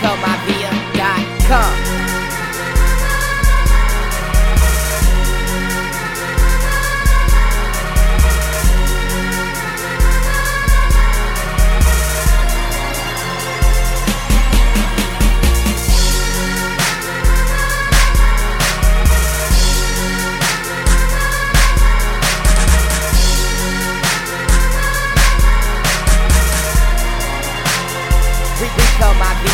RicoMafia.com. RicoMafia.com.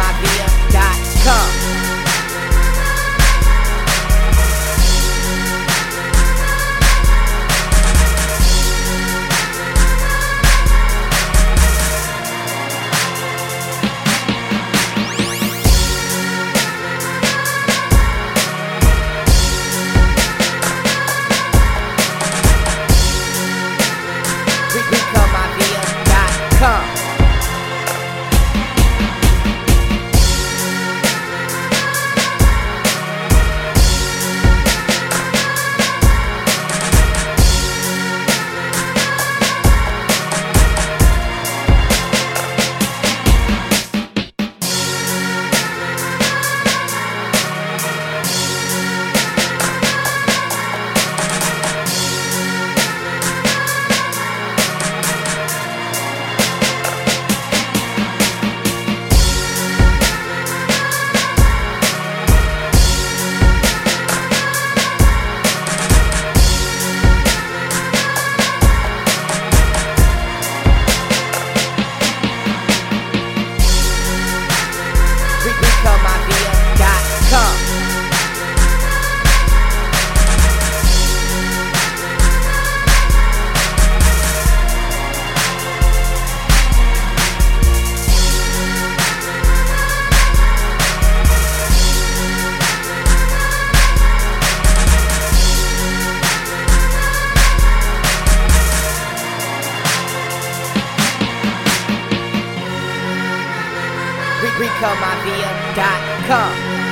RicoMafia.com. RicoMafia.com.